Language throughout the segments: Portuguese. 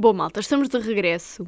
Bom, malta, estamos de regresso.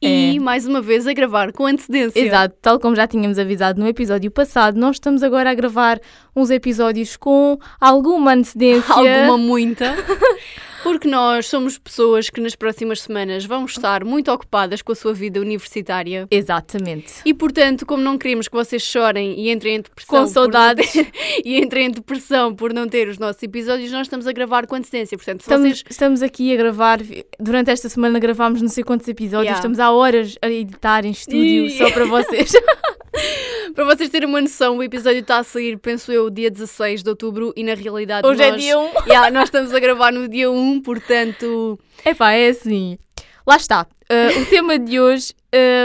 E É. mais uma vez a gravar com antecedência. Exato, tal como já tínhamos avisado no episódio passado, nós estamos agora a gravar uns episódios com alguma antecedência. Alguma muita. Porque nós somos pessoas que nas próximas semanas vão estar muito ocupadas com a sua vida universitária. Exatamente. E portanto, como não queremos que vocês chorem e entrem em depressão Com saudades. ter- e entrem em depressão por não ter os nossos episódios, nós estamos a gravar com antecedência. Portanto, Estamos, vocês estamos aqui a gravar, durante esta semana gravámos não sei quantos episódios, Yeah. estamos há horas a editar em estúdio E- só para vocês. Para vocês terem uma noção, o episódio está a sair, penso eu, dia 16 de outubro e na realidade Hoje é nós, dia 1. Yeah, nós estamos a gravar no dia 1, portanto... Epá, é assim. Lá está. Uh, o tema de hoje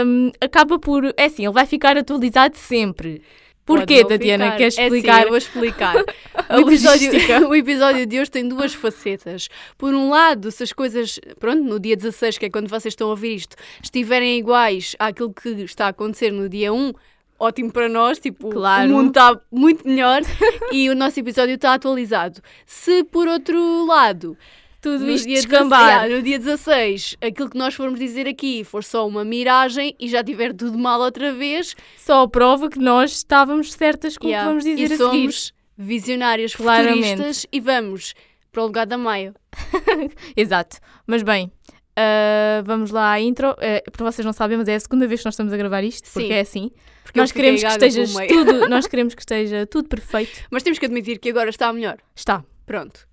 um, acaba por. É assim, ele vai ficar atualizado sempre. Porquê, Tatiana? ficar. Queres É assim, explicar? eu vou explicar. O, episódio, o episódio de hoje tem duas facetas. Por um lado, se as coisas, pronto, no dia 16, que é quando vocês estão a ouvir isto, estiverem iguais àquilo que está a acontecer no dia 1, ótimo para nós, tipo, Claro. o mundo está muito melhor e o nosso episódio está atualizado. Se por outro lado, Tudo no isto dia, descambar. 16, yeah, no dia 16, aquilo que nós formos dizer aqui for só uma miragem e já tiver tudo mal outra vez, Só prova que nós estávamos certas com o yeah, que vamos dizer e a somos visionárias Claramente. futuristas e vamos para o lugar da seguir. Exato. Mas bem, uh, vamos lá à intro. Uh, para vocês não sabem, mas é a segunda vez que nós estamos a gravar isto, Sim. porque é assim. Porque nós queremos que esteja tudo, nós queremos que esteja tudo perfeito. Mas temos que admitir que agora está melhor. Está. Pronto.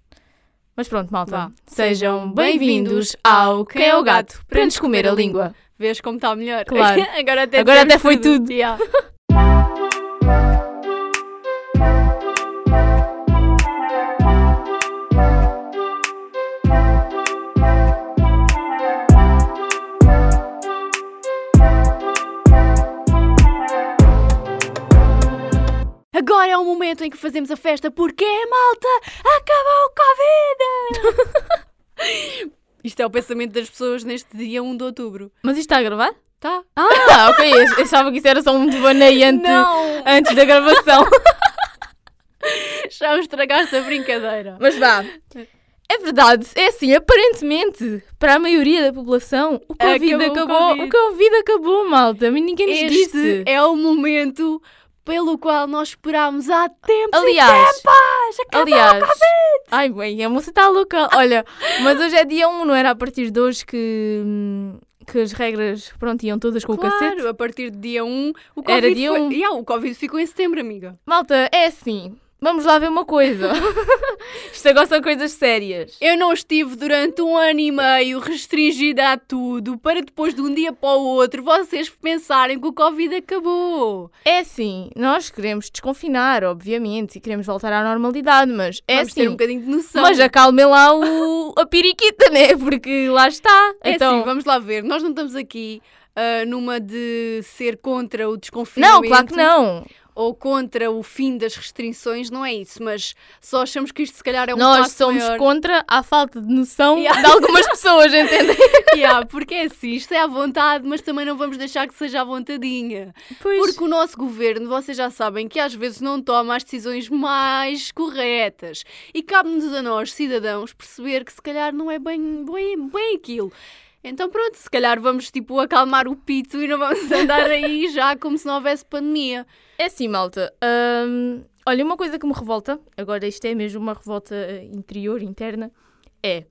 Mas pronto, malta. Vá. Sejam bem-vindos ao Quem é o Gato para nos comer a língua. Vês como está melhor? Claro. agora até, Agora até foi tudo. Yeah. Agora é o momento em que fazemos a festa porque, malta, acabou o Covid! Isto é o pensamento das pessoas neste dia 1 de outubro. Mas isto está a gravar? Tá? Ah, ok. Eu achava que isso era só um devaneio antes, da gravação. Já me estragaste a brincadeira. Mas vá. É verdade, é assim, aparentemente, para a maioria da população, o Covid Acabou o acabou. Covid. O Covid acabou, malta. Mas ninguém nos Este disse. é o momento pelo qual nós esperámos há tempos Aliás, e tempos. Acabou aliás. o Covid. Ai, bem, a moça está louca. Olha, mas hoje é dia 1, não era a partir de hoje que, hum, que as regras, pronto, iam todas com o Claro, cacete? a partir de dia 1, o Covid Era dia foi... 1. Yeah, o Covid ficou em setembro, amiga. Malta, é assim. Vamos lá ver uma coisa. Isto agora são coisas sérias. Eu não estive durante um ano e meio restringida a tudo para depois de um dia para o outro vocês pensarem que o Covid acabou. É assim, nós queremos desconfinar, obviamente, e queremos voltar à normalidade, mas é Vamos ter assim. um bocadinho de noção. mas acalmem lá o, a periquita, né? Porque lá está. É então, assim, vamos lá ver. Nós não estamos aqui ah, numa de ser contra o desconfinamento. não, claro que não. Ou contra o fim das restrições, não é isso. Mas só achamos que isto se calhar é um Nós somos maior. contra a falta de noção Yeah. de algumas pessoas, entendem? Yeah, porque é assim, isto é à vontade, mas também não vamos deixar que seja à vontadinha. Pois. Porque o nosso governo, vocês já sabem que às vezes não toma as decisões mais corretas. E cabe-nos a nós, cidadãos, perceber que se calhar não é bem, bem, bem aquilo. Então pronto, se calhar vamos tipo acalmar o pito e não vamos andar aí já como se não houvesse pandemia. É assim, malta. hum, olha, uma coisa que me revolta, agora isto é mesmo uma revolta eh, interior, interna, é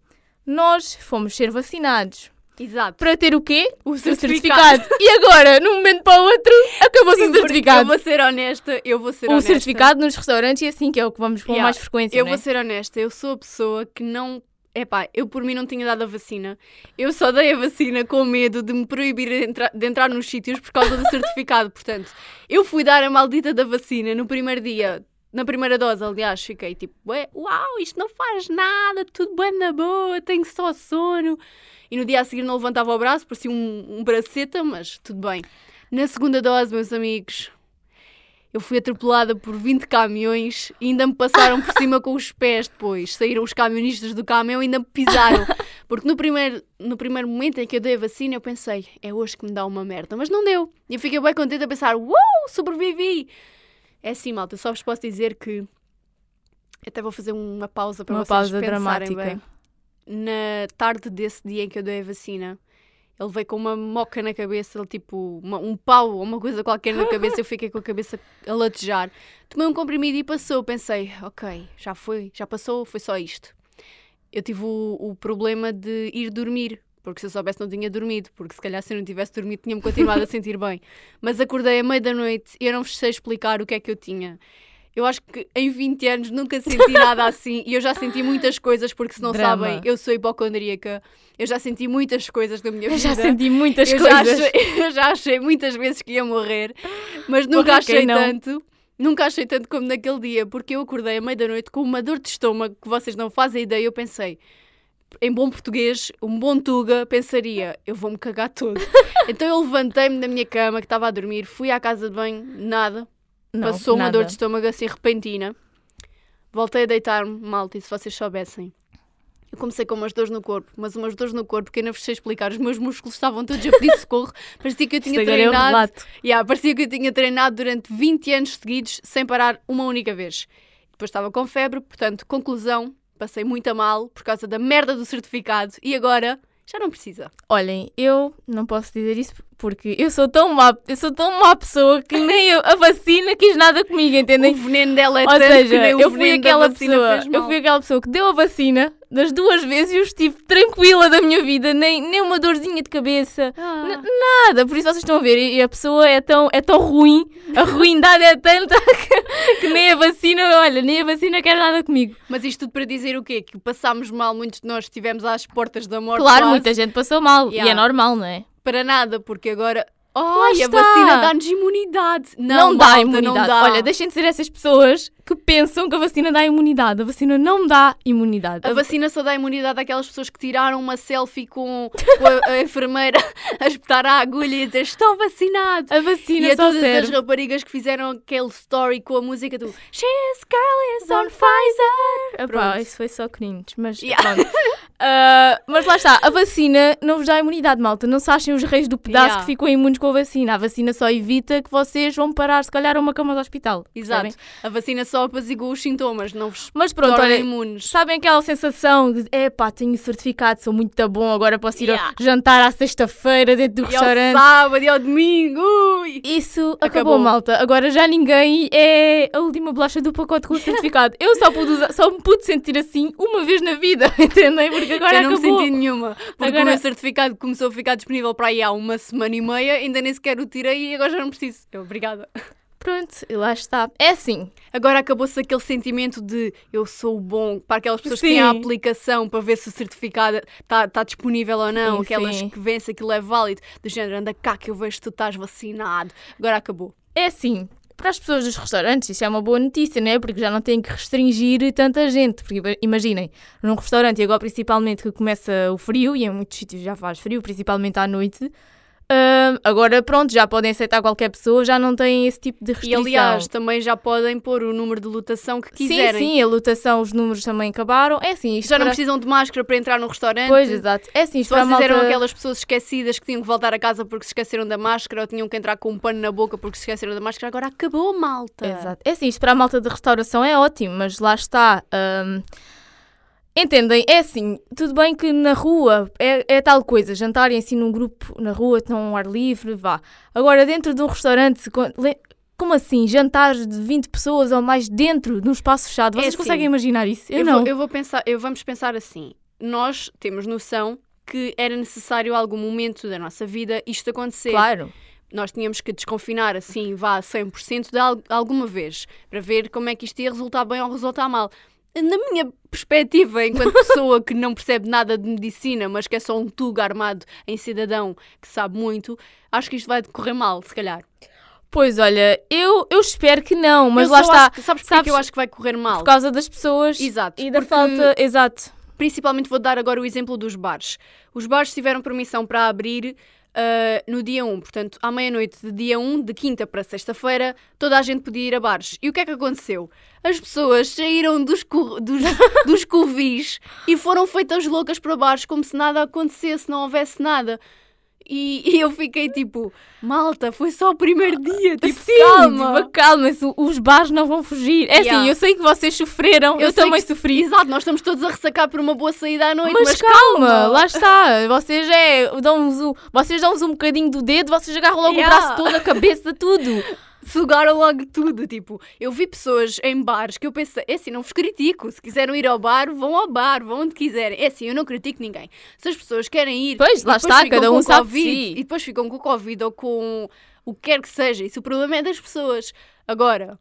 nós fomos ser vacinados Exato. para ter o quê? O O certificado. certificado. E agora, num momento para o outro, acabou-se o certificado. Eu vou ser honesta, eu vou ser O honesta. certificado nos restaurantes e assim, que é o que vamos com Yeah. mais frequência, Eu não vou é? ser honesta, eu sou a pessoa que não. Epá, eu por mim não tinha dado a vacina. Eu só dei a vacina com medo de me proibir de, entra- de entrar nos sítios por causa do certificado. Portanto, eu fui dar a maldita da vacina no primeiro dia. Na primeira dose, aliás, fiquei tipo, "Ué, uau, isto não faz nada, tudo bem na boa, tenho só sono. E no dia a seguir não levantava o braço, parecia um, um braceta, mas tudo bem. Na segunda dose, meus amigos, eu fui atropelada por 20 caminhões e ainda me passaram por cima com os pés depois. Saíram os camionistas do caminhão e ainda me pisaram. Porque no primeiro, no primeiro momento em que eu dei a vacina, eu pensei, é hoje que me dá uma merda. Mas não deu. E eu fiquei bem contente a pensar, uau, sobrevivi. É assim, malta, só vos posso dizer que. Até vou fazer uma pausa para Uma vocês pausa pensarem dramática. bem. na tarde desse dia em que eu dei a vacina, ele veio com uma moca na cabeça, ele, tipo uma- um pau ou uma coisa qualquer na cabeça. Eu fiquei com a cabeça a latejar. Tomei um comprimido e passou. Pensei, ok, já foi, já passou, foi só isto. Eu tive o, o problema de ir dormir, porque se eu soubesse não tinha dormido, porque se calhar se eu não tivesse dormido tinha-me continuado a sentir bem. Mas acordei à meia da noite e eu não vos sei explicar o que é que eu tinha. Eu acho que em 20 anos nunca senti nada assim e eu já senti muitas coisas, porque se não Drama. sabem, eu sou hipocondríaca. Eu já senti muitas coisas na minha Eu vida. já senti muitas eu já, coisas. achei, eu já achei muitas vezes que ia morrer, mas nunca achei não? tanto. Nunca achei tanto como naquele dia, porque eu acordei à meia-da-noite com uma dor de estômago que vocês não fazem ideia. Eu pensei, em bom português, um bom tuga, pensaria, eu vou-me cagar todo. então eu levantei-me da minha cama, que estava a dormir, fui à casa de banho, nada. Não, Passou uma nada. dor de estômago assim repentina. Voltei a deitar-me, malta, e se vocês soubessem. Eu comecei com umas dores no corpo, mas umas dores no corpo que eu não vos sei explicar. Os meus músculos estavam todos a pedir socorro. Parecia que eu tinha é treinado. relato. Yeah, parecia que eu tinha treinado durante 20 anos seguidos sem parar uma única vez. Depois estava com febre, portanto, conclusão, passei muito a mal por causa da merda do certificado e agora já não precisa. Olhem, eu não posso dizer isso porque eu sou tão má, eu sou tão má pessoa que nem eu- a vacina quis nada comigo, entendem? O veneno dela é Ou seja, eu fui aquela pessoa, eu fui aquela pessoa que deu a vacina das duas vezes e eu estive tranquila da minha vida, nem, nem uma dorzinha de cabeça, Ah. Nada. Por isso vocês estão a ver, e a pessoa é tão, é tão ruim, a ruindade é tanta que, que nem a vacina, olha, nem a vacina quer nada comigo. Mas isto tudo para dizer o quê? Que passámos mal, muitos de nós estivemos às portas da morte. Claro, quase. muita gente passou mal e Yeah. é normal, não é? Para nada, porque agora. Ai, a está. vacina dá-nos imunidade. Não, Não, dá malta, imunidade. Não dá. Olha, deixem de ser essas pessoas que pensam que a vacina dá imunidade. A vacina não dá imunidade. A vacina só dá imunidade àquelas pessoas que tiraram uma selfie com, com a, a enfermeira a espetar a agulha e a dizer estão vacinados. A vacina E a todas as serve. raparigas que fizeram aquele story com a música do She's girl is on Pfizer. Epá, isso foi só cringe, mas Yeah. pronto. Ah, mas lá está, a vacina não vos dá imunidade, malta. Não se achem os reis do pedaço Yeah. que ficam imunes com a vacina. A vacina só evita que vocês vão parar, se calhar, a uma cama de hospital. Exato. percebem? A vacina só apazigua os sintomas, não vos Mas pronto, olha, imunes. sabem aquela sensação de epá, tenho certificado, sou muito bom, agora posso ir Yeah. jantar à sexta-feira dentro do E ao restaurante. sábado e ao domingo. Ui. Isso acabou, Acabou. malta. Agora já ninguém é a última bolacha do pacote com o certificado. Eu só, pude usar- só me pude sentir assim uma vez na vida, entendem? Porque agora Já não me acabou. senti nenhuma. Porque Agora- o meu certificado começou a ficar disponível para aí há uma semana e meia, ainda nem sequer o tirei e agora já não preciso. Eu, obrigada. Pronto, e lá está. É assim. Agora acabou-se aquele sentimento de eu sou o bom para aquelas pessoas que têm a Sim. aplicação para ver se o certificado está tá disponível ou não, Sim, aquelas sim. que veem se aquilo é válido, do género, anda cá que eu vejo que tu estás vacinado. Agora acabou. É assim. Para as pessoas dos restaurantes, isso é uma boa notícia, não é? Porque já não têm que restringir tanta gente. Porque ima- imaginem, num restaurante, e agora principalmente que começa o frio, e em muitos sítios já faz frio, principalmente à noite, hum, agora pronto, já podem aceitar qualquer pessoa, já não têm esse tipo de E restrição. aliás, também já podem pôr o número de lotação que quiserem. Sim, sim, a lotação, os números também acabaram. É assim, isto Já não para- precisam de máscara para entrar no restaurante. Pois, exato. É assim, isto Se para a vocês eram malta- aquelas pessoas esquecidas que tinham que voltar a casa porque se esqueceram da máscara ou tinham que entrar com um pano na boca porque se esqueceram da máscara, agora acabou, malta. Exato. É assim, isto para a malta de restauração é ótimo, mas lá está. Entendem? É assim, tudo bem que na rua é, é tal coisa, jantarem assim num grupo na rua, estão ao ar livre, vá. Agora, dentro de um restaurante, como assim? Jantares de 20 pessoas ou mais dentro de um espaço fechado? É Vocês assim, conseguem imaginar isso? Eu, Eu, não. vou, eu vou pensar, eu vamos pensar assim. Nós temos noção que era necessário algum momento da nossa vida isto acontecer. Claro. Nós tínhamos que desconfinar assim, vá a 100% de al- alguma vez, para ver como é que isto ia resultar bem ou resultar mal. Na minha perspectiva, enquanto pessoa que não percebe nada de medicina, mas que é só um tuga armado em cidadão que sabe muito, acho que isto vai decorrer mal, se calhar. Pois olha, eu, eu espero que não, mas Eu lá está. acho sabes Sabes- que eu acho que vai correr mal? Por causa das pessoas Exato, e da falta. Exato. Principalmente vou dar agora o exemplo dos bares. Os bares tiveram permissão para abrir ah, no dia 1, portanto, à meia-noite de dia 1, de quinta para sexta-feira, toda a gente podia ir a bares. E o que é que aconteceu? As pessoas saíram dos, dos, dos covis e foram feitas loucas para bares como se nada acontecesse, não houvesse nada. E, e eu fiquei tipo, malta, foi só o primeiro dia, tipo, Sim, calma. tipo, calma-se, os bares não vão fugir. É Yeah. assim, eu sei que vocês sofreram, eu, sei também que- sofri. Exato, nós estamos todos a ressacar por uma boa saída à noite, Mas, mas, calma, lá está. Vocês é, dão-vos um, vocês dão-vos um bocadinho do dedo, vocês agarram logo Yeah. o braço todo, a cabeça, tudo. sugaram logo tudo. Tipo, eu vi pessoas em bares que eu pensei, é assim, não vos critico. Se quiserem ir ao bar, vão ao bar, vão onde quiserem. É assim, eu não critico ninguém. Se as pessoas querem ir, Pois, lá está, cada um sabe Covid, si. E depois ficam com Covid ou com o que quer que seja. Isso o problema é das pessoas. Agora,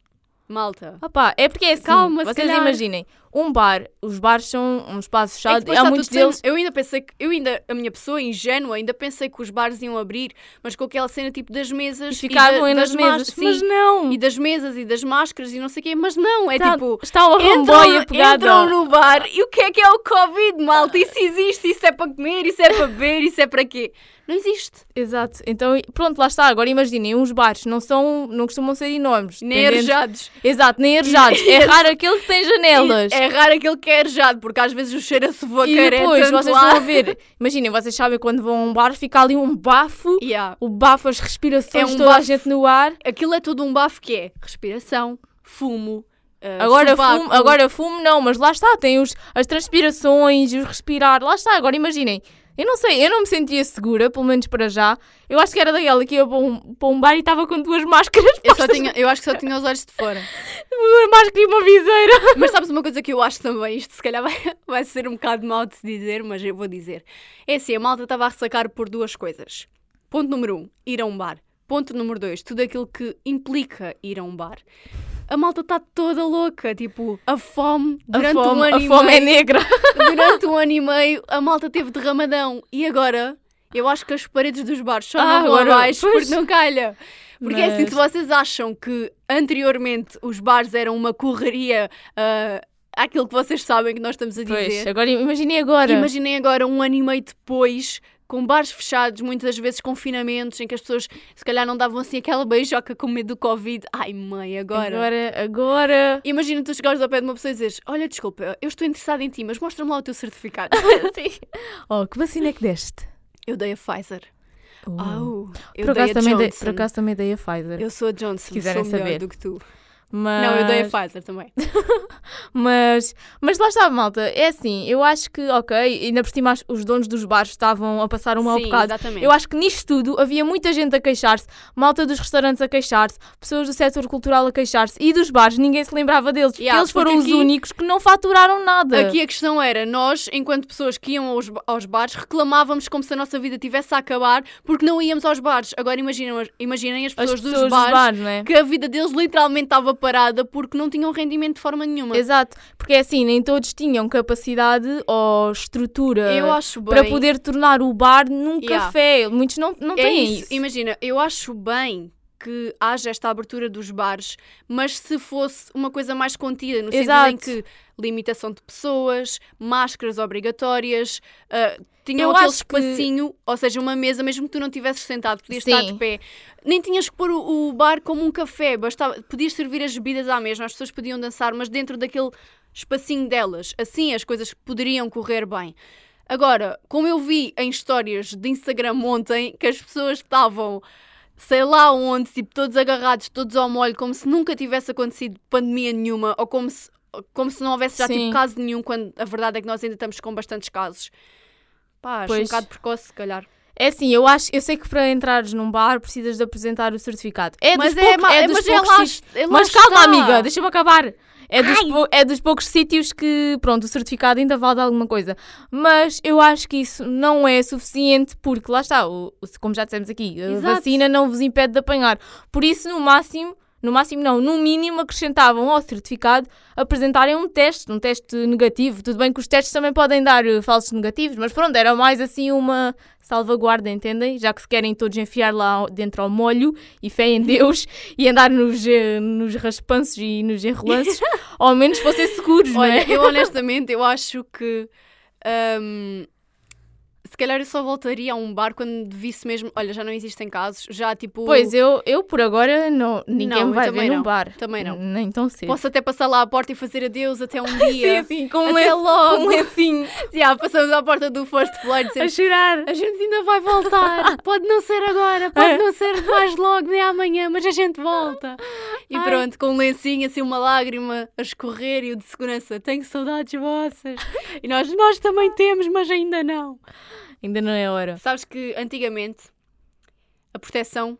malta. Opá, é porque é assim, Calma, se vocês calhar. imaginem, um bar, os bares são um espaço É fechado, depois há está muitos deles... Eu ainda pensei que. Eu ainda, a minha pessoa ingênua, ainda pensei que os bares iam abrir, mas com aquela cena tipo das mesas. E ficavam da- aí nas mesas, sim, mas não. E das mesas e das máscaras e não sei o quê, mas não, é Tá- tipo. está uma ramboia pegada. entram no bar e o que é que é o Covid, malta? Isso existe, isso é para comer, isso é para beber, isso é para quê? Não existe. Exato, então pronto, lá está. Agora imaginem, uns bares não são, não costumam ser enormes. Nem arejados. Exato, nem arejados. É raro aquele que tem janelas. É raro aquele que é arejado, porque às vezes o cheiro a E sovaqueira é depois vocês lá. estão a ver, imaginem, vocês sabem quando vão a um bar, fica ali um bafo, Yeah. o bafo, as respirações, É um toda a bafo. gente no ar. Aquilo é todo um bafo que é respiração, fumo, ah, Agora sovaco. fumo, agora fumo não, mas lá está, tem os, as transpirações, os respirar, lá está, agora imaginem. Eu não sei, eu não me sentia segura, pelo menos para já. Eu acho que era daquela que ia para um, para um bar e estava com duas máscaras, Eu, só tinha, eu acho que só tinha os olhos de fora. uma máscara e uma viseira. Mas sabes uma coisa que eu acho também, isto se calhar vai, vai ser um bocado mau de se dizer, mas eu vou dizer. É assim, a malta estava a ressacar por duas coisas. Ponto número um, ir a um bar. Ponto número dois, tudo aquilo que implica ir a um bar. A malta está toda louca, tipo, a fome A durante um fome, ano a e fome é meio. negra. durante um ano e meio, a malta teve derramadão. E agora, eu acho que as paredes dos bares só Ah, não vão abaixo pois. porque não calha. Porque é assim, Mas- se vocês acham que anteriormente os bares eram uma correria ah, àquilo que vocês sabem que nós estamos a Pois, dizer, agora imaginem agora. imaginem agora um ano e meio depois. Com bares fechados, muitas vezes confinamentos, em que as pessoas se calhar não davam assim aquela beijoca com medo do Covid. Ai mãe, agora. Agora, agora. Imagina tu chegares ao pé de uma pessoa e dizes: Olha, desculpa, eu estou interessada em ti, mas mostra-me lá o teu certificado. Sim. Oh, que vacina é que deste? Eu dei a Pfizer. Oh. Oh, eu por, dei acaso a também dei, Johnson. por acaso também dei a Pfizer. Eu sou a Johnson, quiserem sou melhor saber. do que tu. Mas... Não, eu dei a Pfizer também. Mas, mas lá está, malta. É assim, eu acho que, ok, ainda por cima os donos dos bares estavam a passar um mau Sim, bocado. exatamente. Eu acho que nisto tudo havia muita gente a queixar-se, malta dos restaurantes a queixar-se, pessoas do setor cultural a queixar-se e dos bares, ninguém se lembrava deles, porque Yeah, eles foram porque os aqui- únicos que não faturaram nada. Aqui a questão era, nós, enquanto pessoas que iam aos, aos bares, reclamávamos como se a nossa vida tivesse a acabar porque não íamos aos bares. Agora imaginem, imaginem as As pessoas, pessoas dos bares, não é? que a vida deles literalmente estava parada porque não tinham rendimento de forma nenhuma. Exato, porque é assim, nem todos tinham capacidade ou estrutura para poder tornar o bar num Yeah. café. Muitos não, não É têm isso. isso. Imagina, eu acho bem que haja esta abertura dos bares, mas se fosse uma coisa mais contida, no Exato. sentido em que limitação de pessoas, máscaras obrigatórias, tinham Eu aquele acho que- espacinho, ou seja, uma mesa, mesmo que tu não estivesses sentado, podias Sim. estar de pé. Nem tinhas que pôr o, o bar como um café, bastava, podias servir as bebidas à mesma, as pessoas podiam dançar, mas dentro daquele espacinho delas. Assim as coisas poderiam correr bem. Agora, como eu vi em histórias de Instagram ontem, que as pessoas estavam, sei lá onde, tipo, todos agarrados, todos ao molho, como se nunca tivesse acontecido pandemia nenhuma, ou como se, como se não houvesse já Sim. tipo caso nenhum, quando a verdade é que nós ainda estamos com bastantes casos. Pá, acho um Pois. bocado precoce, se calhar. É assim, eu acho, eu sei que para entrares num bar precisas de apresentar o certificado. É mas dos é, poucos, é é, dos mas é poucos lá, sítios- é Mas calma, está. amiga, deixa-me acabar. É dos, é dos poucos sítios que, pronto, o certificado ainda vale alguma coisa. Mas eu acho que isso não é suficiente porque, lá está, o, o- como já dissemos aqui, a Exato. vacina não vos impede de apanhar. Por isso, no máximo, no máximo não, no mínimo acrescentavam ao certificado apresentarem um teste, um teste negativo. Tudo bem que os testes também podem dar eh, falsos negativos, mas pronto, era mais assim uma salvaguarda, entendem? Já que se querem todos enfiar lá dentro ao molho e fé em Deus e andar nos, eh, nos raspanços e nos enrolanços, ao menos fossem seguros, não Olha, é? eu honestamente, eu acho que hum, se calhar eu só voltaria a um bar quando visse mesmo. Olha, já não existem casos, já tipo. Pois, eu, eu por agora não, ninguém Não, me vai ver num não. bar. Também não. Nem tão cedo. Posso até passar lá à porta e fazer adeus até um Sim, dia. assim, com um até lenço, logo. com um lencinho Já, passamos à porta do first floor e a dizemos. chorar. A gente ainda vai voltar. Pode não ser agora, pode É. não ser mais logo, nem amanhã, mas a gente volta. E Ai. pronto, com um lencinho, assim, uma lágrima a escorrer e o de segurança. Tenho saudades vossas. E nós, nós também temos, mas ainda não. Ainda não é hora. Sabes que antigamente a proteção,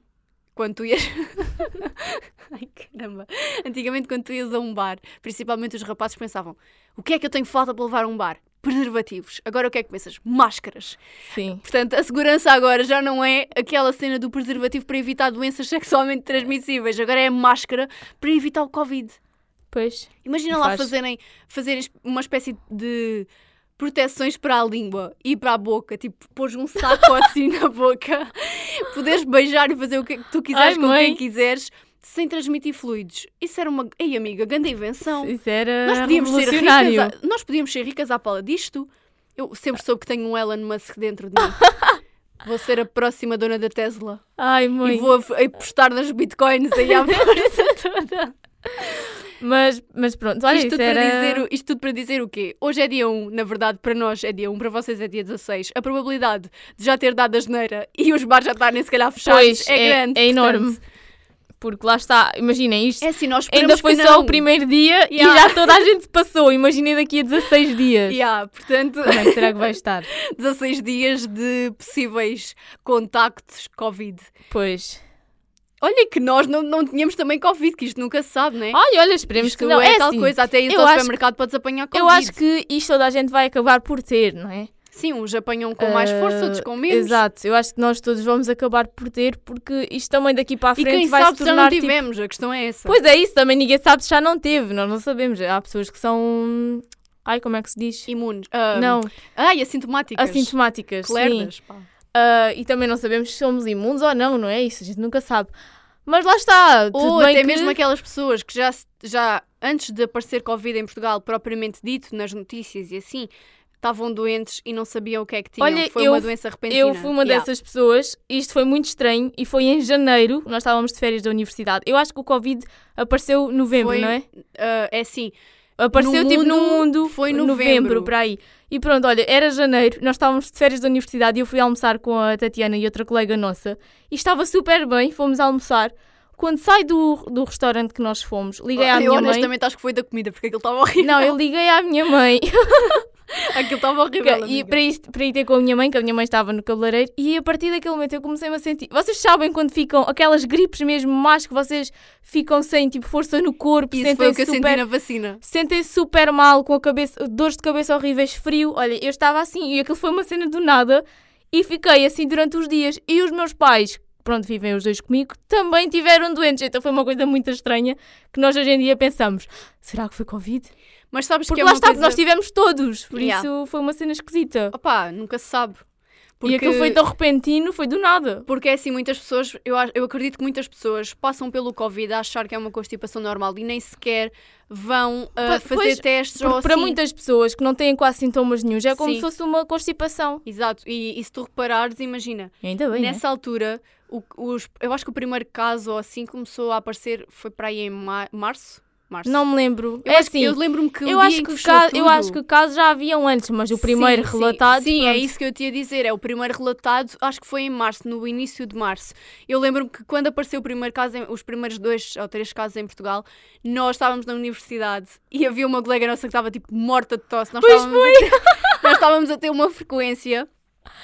quando tu ias. Ai caramba! Antigamente, quando tu ias a um bar, principalmente os rapazes pensavam: o que é que eu tenho falta para levar a um bar? Preservativos. Agora o que é que pensas? Máscaras. Sim. Portanto, a segurança agora já não é aquela cena do preservativo para evitar doenças sexualmente transmissíveis, agora é máscara para evitar o Covid. Pois. Imagina lá faz. fazerem, fazerem uma espécie de proteções para a língua e para a boca, tipo, pôs um saco assim na boca, poderes beijar e fazer o que tu quiseres Ai, com mãe. quem quiseres, sem transmitir fluidos. Isso era uma. Ei, amiga, grande invenção. Isso era Nós podíamos ser ricas. A... Nós podíamos ser ricas à pala disto. Eu sempre soube que tenho um Elon Musk dentro de mim. Vou ser a próxima dona da Tesla. Ai, mãe. E vou apostar nas bitcoins aí à força toda. Mas, mas pronto, olha, isto, tudo era... para dizer, o- isto tudo para dizer o quê? Hoje é dia 1, na verdade, para nós é dia 1, para vocês é dia 16. A probabilidade de já ter dado a geneira e os bares já estarem se calhar fechados Pois, é, é, grande. é enorme. portanto, Porque lá está, imaginem isto. É assim, nós Ainda foi só o primeiro dia e Yeah. já toda a gente se passou. Imaginem daqui a 16 dias. Yeah, portanto, Como é que será que vai estar? 16 dias de possíveis contactos Covid. Pois. Olha que nós não, não tínhamos também Covid, que isto nunca se sabe, não é? Olha, olha, esperemos isto que não. é, É tal assim, coisa, até ir ao supermercado podes apanhar Covid. Eu acho que isto toda a gente vai acabar por ter, não é? Sim, uns apanham com mais força, outros com Ah, menos. Exato, eu acho que nós todos vamos acabar por ter, porque isto também daqui para a E frente quem vai sabe se se já tornar não tipo... tivemos, a questão é essa. Pois é isso, também ninguém sabe se já não teve, nós não sabemos. Há pessoas que são... Ai, como é que se diz? Imunes. Ah, Não, Ai, assintomáticas. assintomáticas, sim. Lerdas, pá. Ah, e também não sabemos se somos imunes ou não, não é isso? A gente nunca sabe. Mas lá está, Ou até que... mesmo aquelas pessoas que já, já, antes de aparecer Covid em Portugal, propriamente dito, nas notícias e assim, estavam doentes e não sabiam o que é que tinham. Olha, Foi eu- uma doença repentina. Eu fui uma Yeah. dessas pessoas, isto foi muito estranho, e foi em janeiro, nós estávamos de férias da universidade. Eu acho que o Covid apareceu em novembro, Foi não é? Ah, é assim, Apareceu No tipo no mundo mundo, foi novembro, novembro. para aí. E pronto, olha, era janeiro, nós estávamos de férias da universidade e eu fui almoçar com a Tatiana e outra colega nossa e estava super bem, fomos almoçar. Quando sai do, do restaurante que nós fomos, liguei à eu minha mãe. honestamente acho que foi da comida, porque aquilo estava horrível. Não, eu liguei à minha mãe Aquilo estava horrível. e para, ir, para ir ter com a minha mãe, que a minha mãe estava no cabeleireiro, e a partir daquele momento eu comecei-me a sentir. Vocês sabem quando ficam aquelas gripes mesmo más que vocês ficam sem tipo força no corpo, Isso foi o que eu sentem-se senti super na vacina. sentem-se super mal, com a cabeça, dores de cabeça horríveis, frio. Olha, eu estava assim e aquilo foi uma cena do nada e fiquei assim durante os dias. E os meus pais, pronto, vivem os dois comigo, também tiveram doentes. Então foi uma coisa muito estranha que nós hoje em dia pensamos: será que foi Covid? Mas sabes Porque que é lá está, coisa... nós tivemos todos, por Yeah. isso foi uma cena esquisita. Opá, nunca se sabe. E aquilo foi tão repentino, foi do nada. Porque é assim, muitas pessoas, eu, eu acredito que muitas pessoas passam pelo Covid a achar que é uma constipação normal e nem sequer vão ah, Pois- fazer pois, testes Porque ou para assim. muitas pessoas que não têm quase sintomas nenhum, é como Sim. se fosse uma constipação. Exato, e, e se tu reparares, imagina, ainda bem, né? nessa altura, o- os, eu acho que o primeiro caso ou assim começou a aparecer, foi para aí em ma- março? Março. Não me lembro. eu é acho que- assim, eu lembro-me que o eu acho que, fechou ca- eu acho que casos já haviam antes, mas o primeiro Sim, sim. relatado. Sim, é pronto. isso que eu te ia dizer. É o primeiro relatado, acho que foi em março, no início de março. Eu lembro-me que quando apareceu o primeiro caso, os primeiros dois ou três casos em Portugal, nós estávamos na universidade e havia uma colega nossa que estava tipo morta de tosse. Nós Pois estávamos, A ter, nós estávamos a ter uma frequência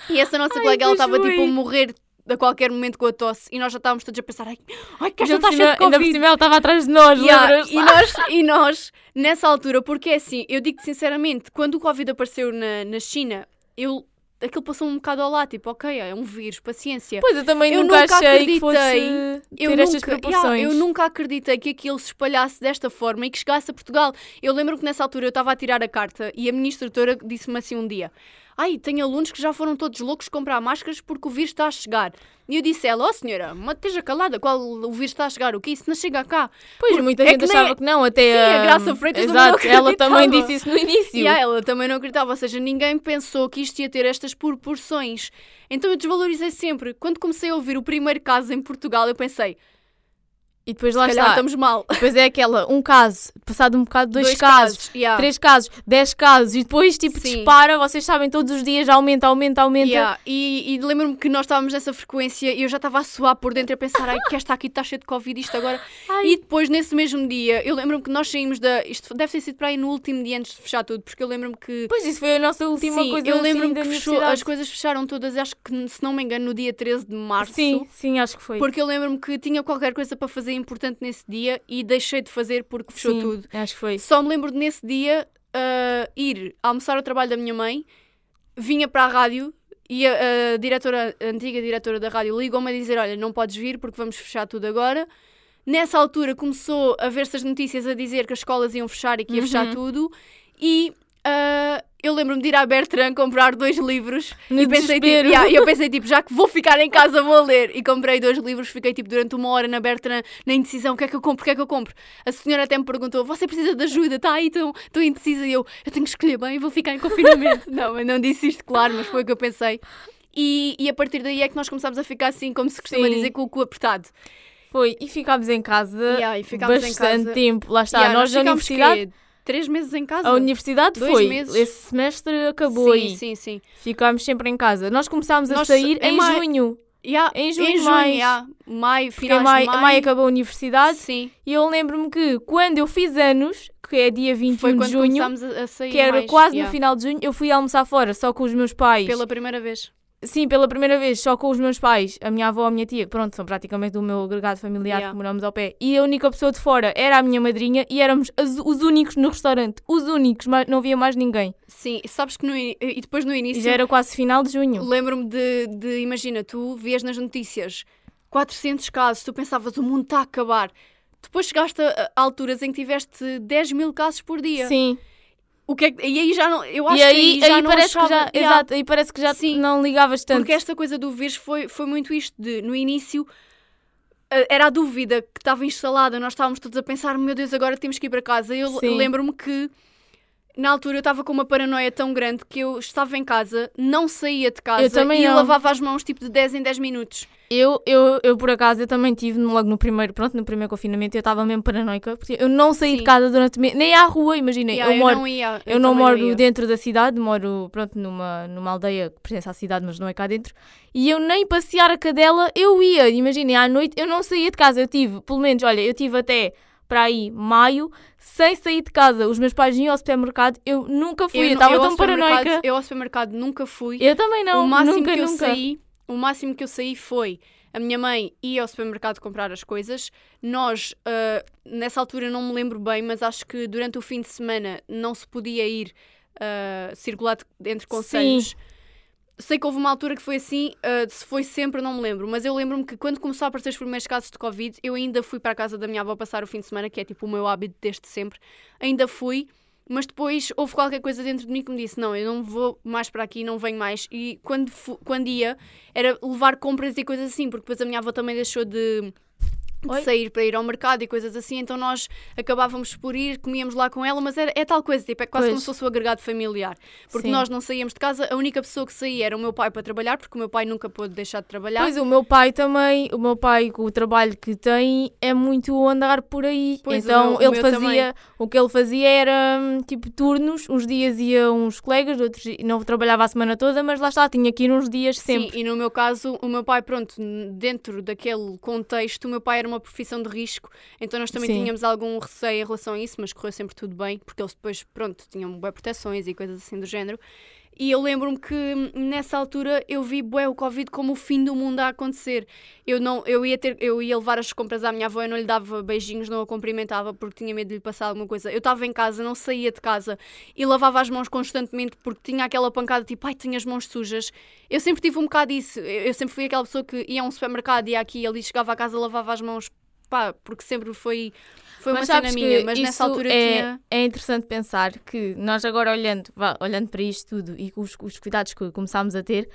e essa nossa Ai, colega ela estava tipo a morrer a qualquer momento com a tosse e nós já estávamos todos a pensar: ai, ai que esta Ainda está por cheia de ainda por Covid. cima ela estava atrás de nós, Yeah, lembras? e, nós, e nós, nessa altura, porque é assim, eu digo-te sinceramente, quando o Covid apareceu na, na China, eu, aquilo passou um bocado ao lado, tipo, ok, é um vírus, paciência. Pois eu também Eu nunca, nunca achei que fosse acreditei. ter eu estas nunca, yeah, proporções. eu nunca acreditei que aquilo se espalhasse desta forma e que chegasse a Portugal. Eu lembro que nessa altura eu estava a tirar a carta e a minha instrutora disse-me assim um dia: ai, tem alunos que já foram todos loucos comprar máscaras porque o vírus está a chegar. E eu disse a ela, ó oh, senhora, mas esteja calada, qual o vírus está a chegar? O que isso não chega cá? Pois, Porque muita é gente que achava que não, até Sim, a a Graça Freitas Exato, ela também disse isso no início. E ah, ela também não acreditava, ou seja, ninguém pensou que isto ia ter estas proporções. Então eu desvalorizei sempre. Quando comecei a ouvir o primeiro caso em Portugal, eu pensei, E depois lá está. estamos mal. Depois é aquela, um caso, passado um bocado, dois, casos, yeah. três casos, dez casos, e depois tipo Sim. dispara, vocês sabem, todos os dias aumenta, aumenta, aumenta. Yeah, E, e lembro-me que nós estávamos nessa frequência e eu já estava a suar por dentro a pensar, ai, que esta aqui está cheia de Covid, isto agora. Ai. E depois, nesse mesmo dia, eu lembro-me que nós saímos da. Isto deve ter sido para aí no último dia antes de fechar tudo, porque eu lembro-me que. Pois isso foi a nossa última sim, coisa eu assim, lembro-me da que fechou- as coisas fecharam todas, acho que, se não me engano, no dia 13 de março. Sim, sim, acho que foi. Porque eu lembro-me que tinha qualquer coisa para fazer importante nesse dia e deixei de fazer porque fechou Sim, tudo. Acho que foi. Só me lembro de nesse dia ah, ir almoçar ao trabalho da minha mãe, vinha para a rádio e a, a diretora, a antiga diretora da rádio ligou-me a dizer: Olha, não podes vir porque vamos fechar tudo agora. Nessa altura começou a ver-se as notícias a dizer que as escolas iam fechar e que ia fechar Uhum. tudo. E ah, eu lembro-me de ir à Bertrand comprar dois livros No e pensei, tipo, yeah, eu pensei tipo, já que vou ficar em casa vou ler. E comprei dois livros, fiquei tipo durante uma hora na Bertrand na indecisão, o que é que eu compro, o que é que eu compro. A senhora até me perguntou, você precisa de ajuda, está aí tão, tão indecisa. E eu, eu tenho que escolher bem, vou ficar em confinamento. não, eu não disse isto, claro, mas foi o que eu pensei. E, e a partir daí é que nós começámos a ficar assim, como se costuma Sim. dizer, com o cu apertado. Foi, e ficámos em casa Yeah, ficámos em bastante casa. tempo. Lá está, Yeah, nós da ficámos, universidade. Três meses em casa? A universidade Dois foi. meses. Esse semestre acabou sim, aí. sim, sim. Ficámos sempre em casa. Nós começámos a Nós- sair em em, junho. Yeah, Em junho, mais. yeah. maio, em finais maio, maio. maio acabou a universidade. Sim, E eu lembro-me que quando eu fiz anos, que é dia 21 foi de junho, a, a sair que era mais, quase yeah. no final de junho, eu fui almoçar fora só com os meus pais. Pela primeira vez. Sim, pela primeira vez, só com os meus pais, a minha avó, a minha tia, pronto, são praticamente o meu agregado familiar Yeah. que moramos ao pé. E a única pessoa de fora era a minha madrinha e éramos as- os únicos no restaurante. Os únicos, mas não havia mais ninguém. Sim, sabes que no, e depois no início já era quase final de junho. lembro-me de, de, imagina, tu vias nas notícias 400 casos, tu pensavas o mundo está a acabar. Depois chegaste a, a alturas em que tiveste 10 mil casos por dia. Sim. O que é que- e aí já não, eu acho E aí, que aí já aí não parece achava, que já, Yeah. exato, aí parece que já Sim. não ligavas tanto. Porque esta coisa do vírus foi, foi muito isto de, no início, eh, era a dúvida que estava instalada, nós estávamos todos a pensar, meu Deus, agora temos que ir para casa. Eu lembro-me que na altura eu estava com uma paranoia tão grande que eu estava em casa, não saía de casa Eu também e não. lavava as mãos tipo de 10 em 10 minutos. Eu, eu, eu, por acaso, eu também tive logo no primeiro, pronto, no primeiro confinamento, eu estava mesmo paranoica, porque eu não saí Sim. de casa durante nem à rua, imaginem, Yeah, eu moro não ia, Eu, não também moro ia. dentro da cidade, moro pronto, numa, numa aldeia que pertence à cidade, mas não é cá dentro. E eu nem passear a cadela eu ia. Imaginem, à noite eu não saía de casa. Eu tive, pelo menos, olha, eu tive até para aí maio sem sair de casa. Os meus pais iam ao supermercado, eu nunca fui. Eu estava tão paranoica. Eu ao supermercado nunca fui. Eu também não, o máximo nunca, que eu nunca. saí, o máximo que eu saí foi a minha mãe ia ao supermercado comprar as coisas. Nós, ah, nessa altura não me lembro bem, mas acho que durante o fim de semana não se podia ir ah, circular entre conselhos. Sei que houve uma altura que foi assim, ah, se foi sempre, não me lembro, mas eu lembro-me que quando começou a aparecer os primeiros casos de Covid, eu ainda fui para a casa da minha avó passar o fim de semana, que é tipo o meu hábito desde sempre. Ainda fui, mas depois houve qualquer coisa dentro de mim que me disse: Não, eu não vou mais para aqui, não venho mais. E quando, quando ia, era levar compras e coisas assim, porque depois a minha avó também deixou de, de sair para ir ao mercado e coisas assim, então nós acabávamos por ir, comíamos lá com ela, mas era, é tal coisa, tipo, é quase Pois. como se fosse o agregado familiar. Porque Sim. nós não saíamos de casa, a única pessoa que saía era o meu pai para trabalhar, porque o meu pai nunca pôde deixar de trabalhar. Pois o meu pai também, o meu pai com o trabalho que tem é muito andar por aí. Pois, então meu- ele fazia, o que ele fazia era hum, tipo turnos, uns dias ia uns colegas, outros não trabalhava a semana toda, mas lá está, tinha que ir uns dias sempre. Sim, e no meu caso, o meu pai, pronto, dentro daquele contexto, o meu pai era uma profissão de risco, então nós também Sim. tínhamos algum receio em relação a isso, mas correu sempre tudo bem, porque eles depois, pronto, tinham bué proteções e coisas assim do género. E eu lembro-me que hum, nessa altura eu vi bué o Covid como o fim do mundo a acontecer. Eu não, eu ia ter, eu ia levar as compras à minha avó, eu não lhe dava beijinhos, não a cumprimentava porque tinha medo de lhe passar alguma coisa. Eu estava em casa, não saía de casa e lavava as mãos constantemente porque tinha aquela pancada tipo, ai, tenho as mãos sujas. Eu sempre tive um bocado disso. Eu, sempre fui aquela pessoa que ia a um supermercado, ia aqui, ali chegava a casa, lavava as mãos pá, porque sempre foi, foi uma cena minha, mas nessa altura é, tinha. é interessante pensar que nós agora olhando, vá, olhando para isto tudo e com os, os cuidados que começámos a ter,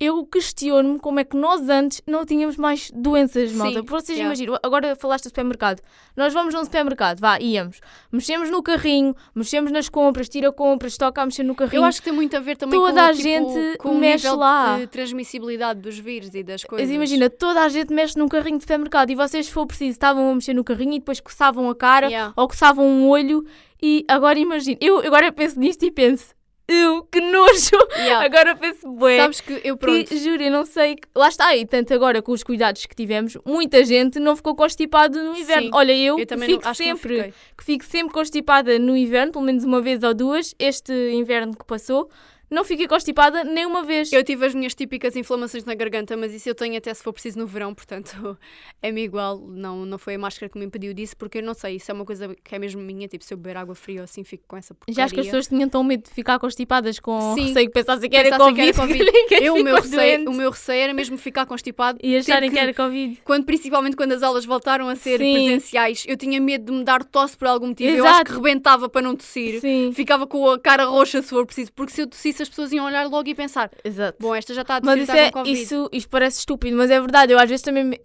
eu questiono-me como é que nós antes não tínhamos mais doenças, Sim, malta. Porque vocês yeah. imaginam, agora falaste do supermercado. Nós vamos num supermercado, vá, íamos, mexemos no carrinho, mexemos nas compras, tira compras, toca a mexer no carrinho. Eu acho que tem muito a ver também Toda com, a tipo, gente com o mexe nível lá. de transmissibilidade dos vírus e das coisas. Mas imagina, toda a gente mexe num carrinho de supermercado e vocês, se for preciso, estavam a mexer no carrinho e depois coçavam a cara Yeah. ou coçavam um olho e agora imagina, eu agora penso nisto e penso, eu, que nojo! Yeah. Agora penso, bué. Sabes que eu pronto. que, juro, eu não sei. que- Lá está, e tanto agora com os cuidados que tivemos, muita gente não ficou constipada no inverno. Sim, Olha, eu, Eu também fico não, sempre, que que fico sempre constipada no inverno, pelo menos uma vez ou duas. Este inverno que passou, não fiquei constipada nem uma vez. Eu tive as minhas típicas inflamações na garganta, mas isso eu tenho até se for preciso no verão, portanto é-me igual. Não, não foi a máscara que me impediu disso, porque eu não sei, isso é uma coisa que é mesmo minha. Tipo, se eu beber água fria ou assim, fico com essa porcaria. Já acho que as pessoas tinham tão medo de ficar constipadas com Sim. receio que pensassem que era Pensassem Covid. que era Covid. que Eu, o, meu receio, doente. o meu receio era mesmo ficar constipado. E acharem ter que era Covid. Quando, principalmente quando as aulas voltaram a ser Sim. presenciais, eu tinha medo de me dar tosse por algum motivo. Eu acho Exato. que rebentava para não tossir. Sim, Ficava com a cara roxa se for preciso, porque se eu tossisse as pessoas iam olhar logo e pensar: exato. bom, esta já está a Mas isso, é, com Covid. isso, isto parece estúpido, mas é verdade. Eu às vezes também me,